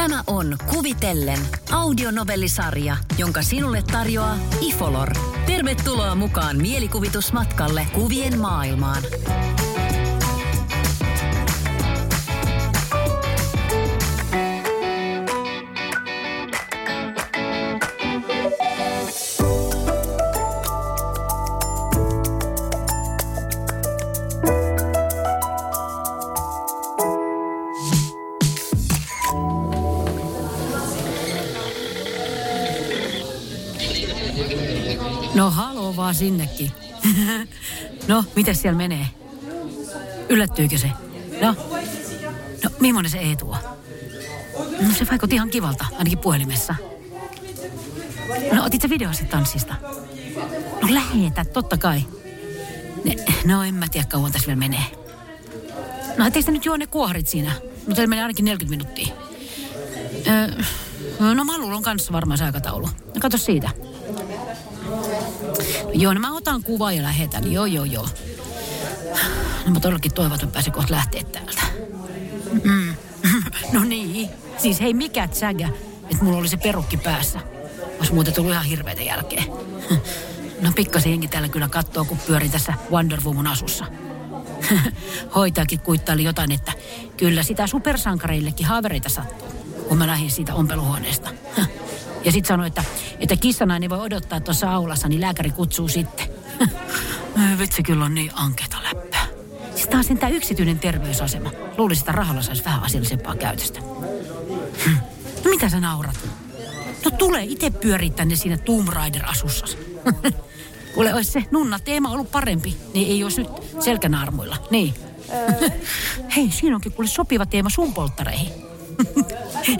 Tämä on Kuvitellen audionovellisarja, jonka sinulle tarjoaa Ifolor. Tervetuloa mukaan mielikuvitusmatkalle kuvien maailmaan. Vaan sinnekin. no, miten siellä menee? Yllättyykö se? No, no millainen se Eetu on? No se vaikutti ihan kivalta, ainakin puhelimessa. No otit se video sitten tanssista? No lähetä, totta kai. Ne, no en mä tiedä kauan tässä vielä menee. No etteikö te nyt juo ne kuoharit siinä? No se menee ainakin 40 minuuttia. Öö, no Malulla on kanssa varmaan se aikataulu. No kato siitä. Joo, no mä otan kuva ja lähetän. Joo, joo, joo. No mä todellakin toivon, että mä pääsen kohta lähteä täältä. Mm. No niin. Siis hei, mikä tsägä, että mulla oli se perukki päässä. Olisi muuten tullut ihan hirveitä jälkeen. No pikkasen jengi täällä kyllä kattoo, kun pyörin tässä Wonder Woman asussa. Hoitajakin kuittaili jotain, että kyllä sitä supersankareillekin haavereita sattuu, kun mä lähdin siitä ompeluhuoneesta. Ja sitten sanoi, että, että kissanainen voi odottaa tuossa aulassa, niin lääkäri kutsuu sitten. Vitsi, kyllä on niin ankeeta läppää. Siis taas tämä yksityinen terveysasema. Luulisin, että rahalla saisi vähän asiallisempaa käytöstä. Hm. No mitä sä naurat? No tule itse pyörii tänne siinä Tomb Raider-asussas. Kuule, olisi se nunna teema ollut parempi, niin ei olisi nyt selkänaarmuilla. Niin. Hei, siinä onkin kuule sopiva teema sun polttareihin.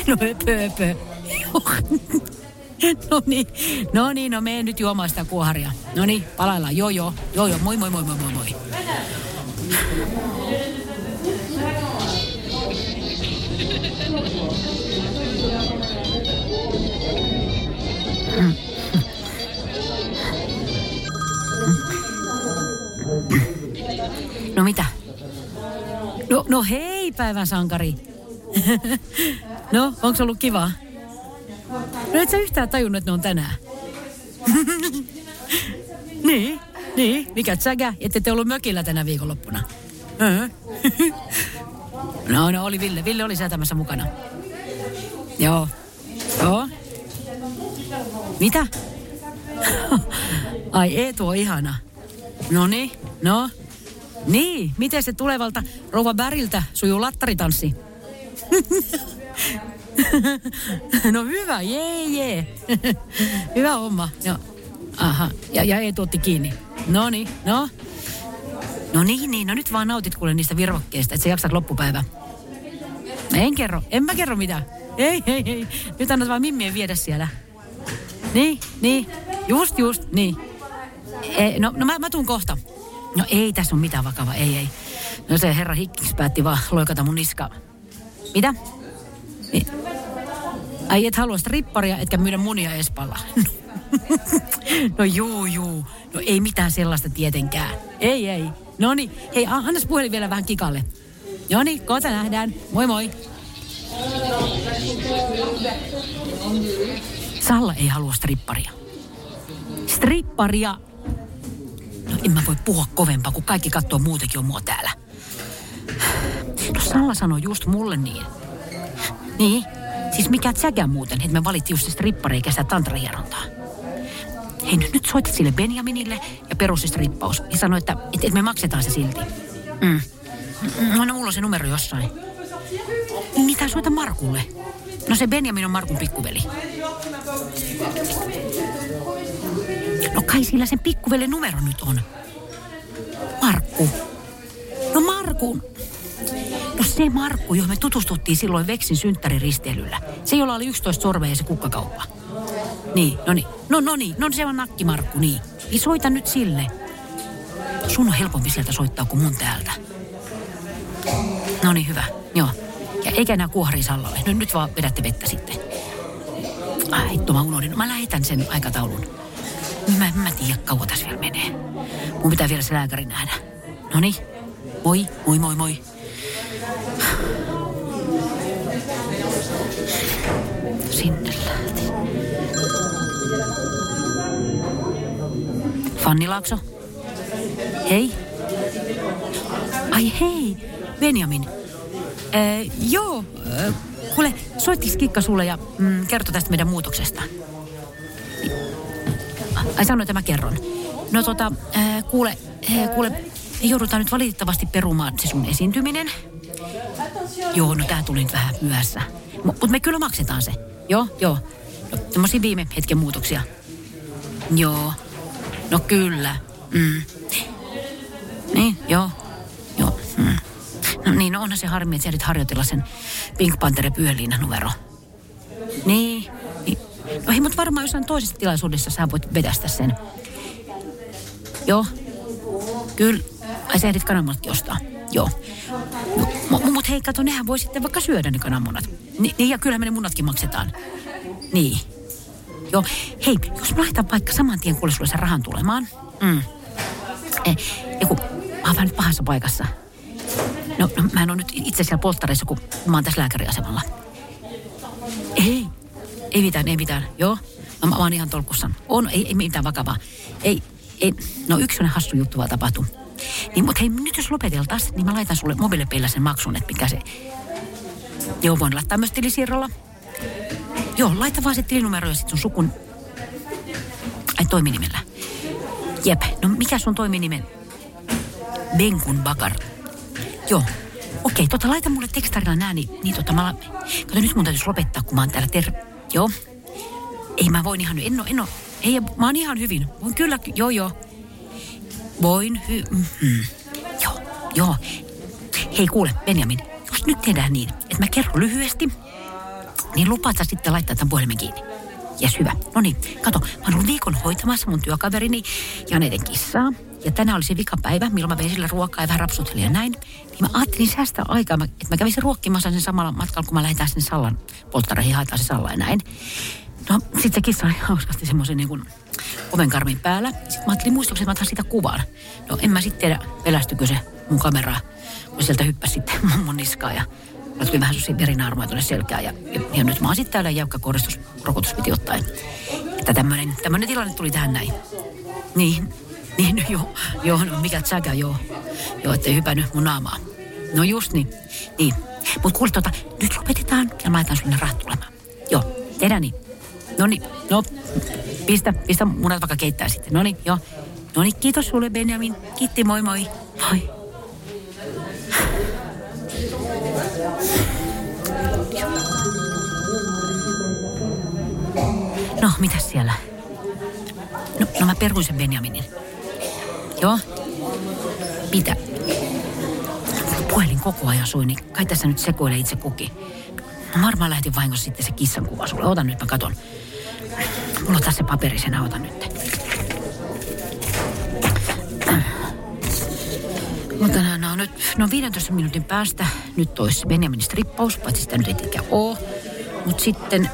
no höpö, höpö. No niin, no niin, no mene nyt juomaan sitä kuoharia. No niin, palaillaan. Joo, joo, joo, joo, moi, moi, moi, moi, moi, moi. No mitä? No, no hei, päivän sankari. no, onko ollut kivaa? No et sä yhtään tajunnut, että ne on tänään. niin, niin. Mikä tsägä, ette te ollut mökillä tänä viikonloppuna. No, no oli Ville. Ville oli säätämässä mukana. Joo. Joo. Mitä? Ai Eetu on ihana. No niin, no. Niin, miten se tulevalta rouva Bäriltä sujuu lattaritanssi? no hyvä, jee, jee. hyvä homma. No, aha, ja, ja ei tuotti kiinni. No niin, no. No niin, niin, no nyt vaan nautit kuule niistä virvokkeista, että sä jaksat loppupäivä. En kerro, en mä kerro mitään. Ei, ei, ei. Nyt annat vaan mimmien viedä siellä. Niin, niin. Just, just, niin. Ei, no, no mä, mä tuun kohta. No ei tässä on mitään vakavaa, ei, ei. No se herra Hikkis päätti vaan loikata mun niskaa. Mitä? Ai et halua stripparia, etkä myydä munia Espalla. no juu, juu. No ei mitään sellaista tietenkään. Ei, ei. No niin, hei, annas puhelin vielä vähän kikalle. No niin, kohta nähdään. Moi moi. Salla ei halua stripparia. Stripparia. No en mä voi puhua kovempaa, kun kaikki katsoo muutenkin on mua täällä. No Salla sanoi just mulle niin. Niin, siis mikä tsägä muuten, että me valittiin just sitä tantrahierontaa. Hei, nyt, nyt soitat sille Benjaminille ja perusstrippaus ja sanoi, että, että, että me maksetaan se silti. Mm. No, no mulla on se numero jossain. Mitä soita Markulle? No se Benjamin on Markun pikkuveli. No kai sillä sen pikkuvelen numero nyt on. Markku. No Markun. Se Markku, johon me tutustuttiin silloin Veksin synttäriristeilyllä. Se, jolla oli 11 sorvea ja se kukkakauppa. Niin, no niin. No, no niin, no se on nakkimarkku, niin. Niin soita nyt sille. Sun on helpompi sieltä soittaa kuin mun täältä. No niin, hyvä. Joo. Ja eikä enää kuohari sallalle. No nyt vaan vedätte vettä sitten. Ai, hitto, mä unohdin. Mä lähetän sen aikataulun. Mä en mä tiedä, kauan tässä vielä menee. Mun pitää vielä se lääkäri nähdä. No niin. Moi, moi, moi, moi. Sinne lähti. Fanni Laakso. Hei. Ai hei, Benjamin. Ee, joo, äh, kuule, soittiks Kikka sulle ja mm, kertoi tästä meidän muutoksesta? Ai sanoin, että mä kerron. No tota, äh, kuule, äh, kuule, me joudutaan nyt valitettavasti perumaan se sun esiintyminen. Joo, no tää tuli nyt vähän myöhässä. Mutta me kyllä maksetaan se. Joo, joo. No, tämmöisiä viime hetken muutoksia. Joo. No kyllä. Mm. Niin, joo. Joo. Mm. No niin, no onhan se harmi, että sä ehdit harjoitella sen Pink Panther Pyöliina numero. Niin. niin. No hei, mutta varmaan jossain toisessa tilaisuudessa sä voit vedästä sen. Joo. Kyllä. Ai sä ehdit kananmunatkin ostaa. Joo. Mutta mut hei, kato, nehän voi sitten vaikka syödä ne kananmunat. Ni, niin, ja kyllähän me ne munatkin maksetaan. Niin. Joo. Hei, jos mä laitan vaikka saman tien kuule sulle sen rahan tulemaan. Mm. Eh, joku, mä oon vähän nyt pahassa paikassa. No, no mä en ole nyt itse siellä polttareissa, kun mä oon tässä lääkäriasemalla. Ei, ei mitään, ei mitään. Joo, mä, mä oon ihan tolkussa. On, ei, ei mitään vakavaa. Ei, ei, no yksi on hassu juttu vaan tapahtuu. Niin, mutta hei, nyt jos lopeteltaisiin, niin mä laitan sulle mobiilepeillä sen maksun, että mikä se... Joo, voin laittaa myös tilisiirrolla. Joo, laita vaan se tilinumero ja sitten sun sukun... Ai, toiminimellä. Jep, no mikä sun toiminimen? Benkun Bakar. Joo. Okei, tota laita mulle tekstarilla nää, niin, niin tota mä... Kato, nyt mun täytyisi lopettaa, kun mä oon täällä ter... Joo. Ei mä voin ihan... En oo, en oo. Ei, mä oon ihan hyvin. Voin kyllä, joo joo. Voin hy... Mm-hmm. Joo, joo. Hei kuule, Benjamin, jos nyt tehdään niin, että mä kerron lyhyesti, niin lupaat sä sitten laittaa tämän puhelimen kiinni. Jes, hyvä. No niin, kato, mä oon ollut viikon hoitamassa mun työkaverini Janeiden kissaa. Ja tänään oli se vikapäivä, milloin mä vein sille ruokaa ja vähän rapsuttelin ja näin. Niin mä ajattelin säästää aikaa, että mä kävisin ruokkimassa sen samalla matkalla, kun mä lähdetään sinne Sallan polttareihin, haetaan se Salla ja näin. No, sitten se kissa oli hauskasti semmoisen niin kuin ovenkarmin päällä. Sitten mä ajattelin muistuksen, että mä otan sitä kuvan. No en mä sitten tiedä, pelästykö se mun kameraa, kun sieltä hyppäsi sitten mun niskaa ja Mä tuli vähän sellaisia verinaarmoja tuonne selkään ja, ja, ja, nyt mä oon sitten täällä jäykkä koristusrokotus piti ottaa. Että tämmönen, tämmönen tilanne tuli tähän näin. Niin, niin no joo, joo, no mikä tsäkä, joo. Joo, ettei hypännyt mun naamaa. No just niin, niin. Mut kuule tota, nyt lopetetaan ja mä laitan sulle rahat tulemaan. Joo, tehdään niin. No niin, no, pistä, pistä munat vaikka keittää sitten. No niin, joo. No niin, kiitos sulle Benjamin. Kiitti, moi moi. Moi. No, mitä siellä? No, no mä peruin sen Benjaminin. Joo. Mitä? Puhelin koko ajan sui, niin kai tässä nyt sekoilee itse kuki. No varmaan lähti vahingossa sitten se kissan kuva sulle. Otan nyt, mä katon. Mulla on tässä se paperisena, otan nyt. Mutta no, no, nyt, no 15 minuutin päästä nyt toisi Benjamin strippaus, paitsi sitä nyt ei ole. Mutta sitten,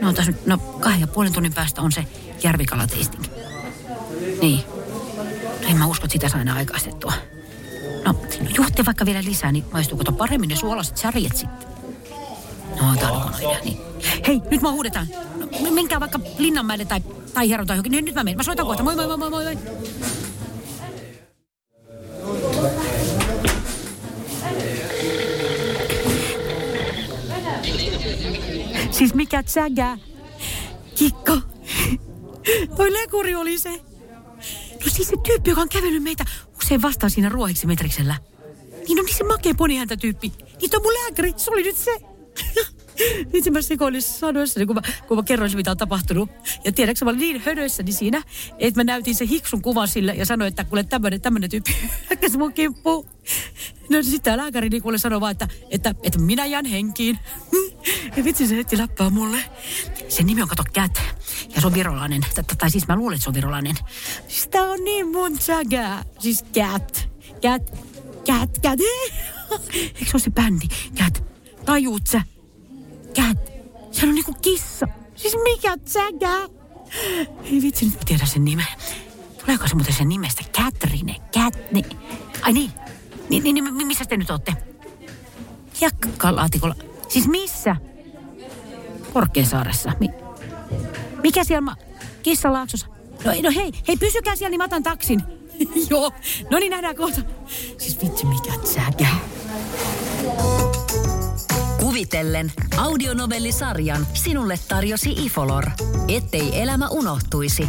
no tässä nyt, no kahden ja puolen tunnin päästä on se järvikala tasting. Niin. No, en mä usko, että sitä saa enää aikaistettua. No, no juhti vaikka vielä lisää, niin maistuuko paremmin ne suolaiset särjet sitten? No, tää on niin. Hei, nyt mä huudetaan. Menkää vaikka Linnanmäelle tai, tai Hieron tai johonkin. Nyt, nyt mä menen. Mä soitan kohta. Moi, moi, moi, moi, moi. moi. Siis mikä tsägä? Kikko. Toi lekuri oli se. No siis se tyyppi, joka on kävellyt meitä usein vastaan siinä ruohiksi metriksellä. Niin on niin se makea ponihäntä tyyppi. Niin toi mun lääkäri, se oli nyt se. Itse mä sekoilin sanoissa, kun mä, kun mä kerroin mitä on tapahtunut. Ja tiedätkö, mä olin niin hönöissäni siinä, että mä näytin se hiksun kuvan sille ja sanoin, että kuule tämmönen, tämmönen tyyppi hyökkäsi mun kimppuun. No sitten tämä lääkäri niin kuule sanoi vaan, että, että, että minä jään henkiin. Ja vitsi se heti läppää mulle. Sen nimi on kato Cat. Ja se on virolainen. Tai, siis mä luulen, että se on virolainen. Siis tää on niin mun sägää. Siis Cat. Cat. Cat. Cat. Eikö se ole se bändi? Cat. Tajuut sä? Cat. Se on niinku kissa. Siis mikä sägää? Ei vitsi, nyt mä tiedän sen nimen. Tuleeko se muuten sen nimestä? Kätrine, Kätni. Ai niin. Niin, niin, niin missä te nyt olette? Jakkalaatikolla. Siis missä? Korkeasaaressa. Mi- mikä siellä ma- Kissalaaksossa? No, no hei, hei, pysykää siellä, niin mä otan taksin. Joo, no niin nähdään kohta. Siis vitsi, mikä säkä. Kuvitellen audionovellisarjan sinulle tarjosi Ifolor, ettei elämä unohtuisi.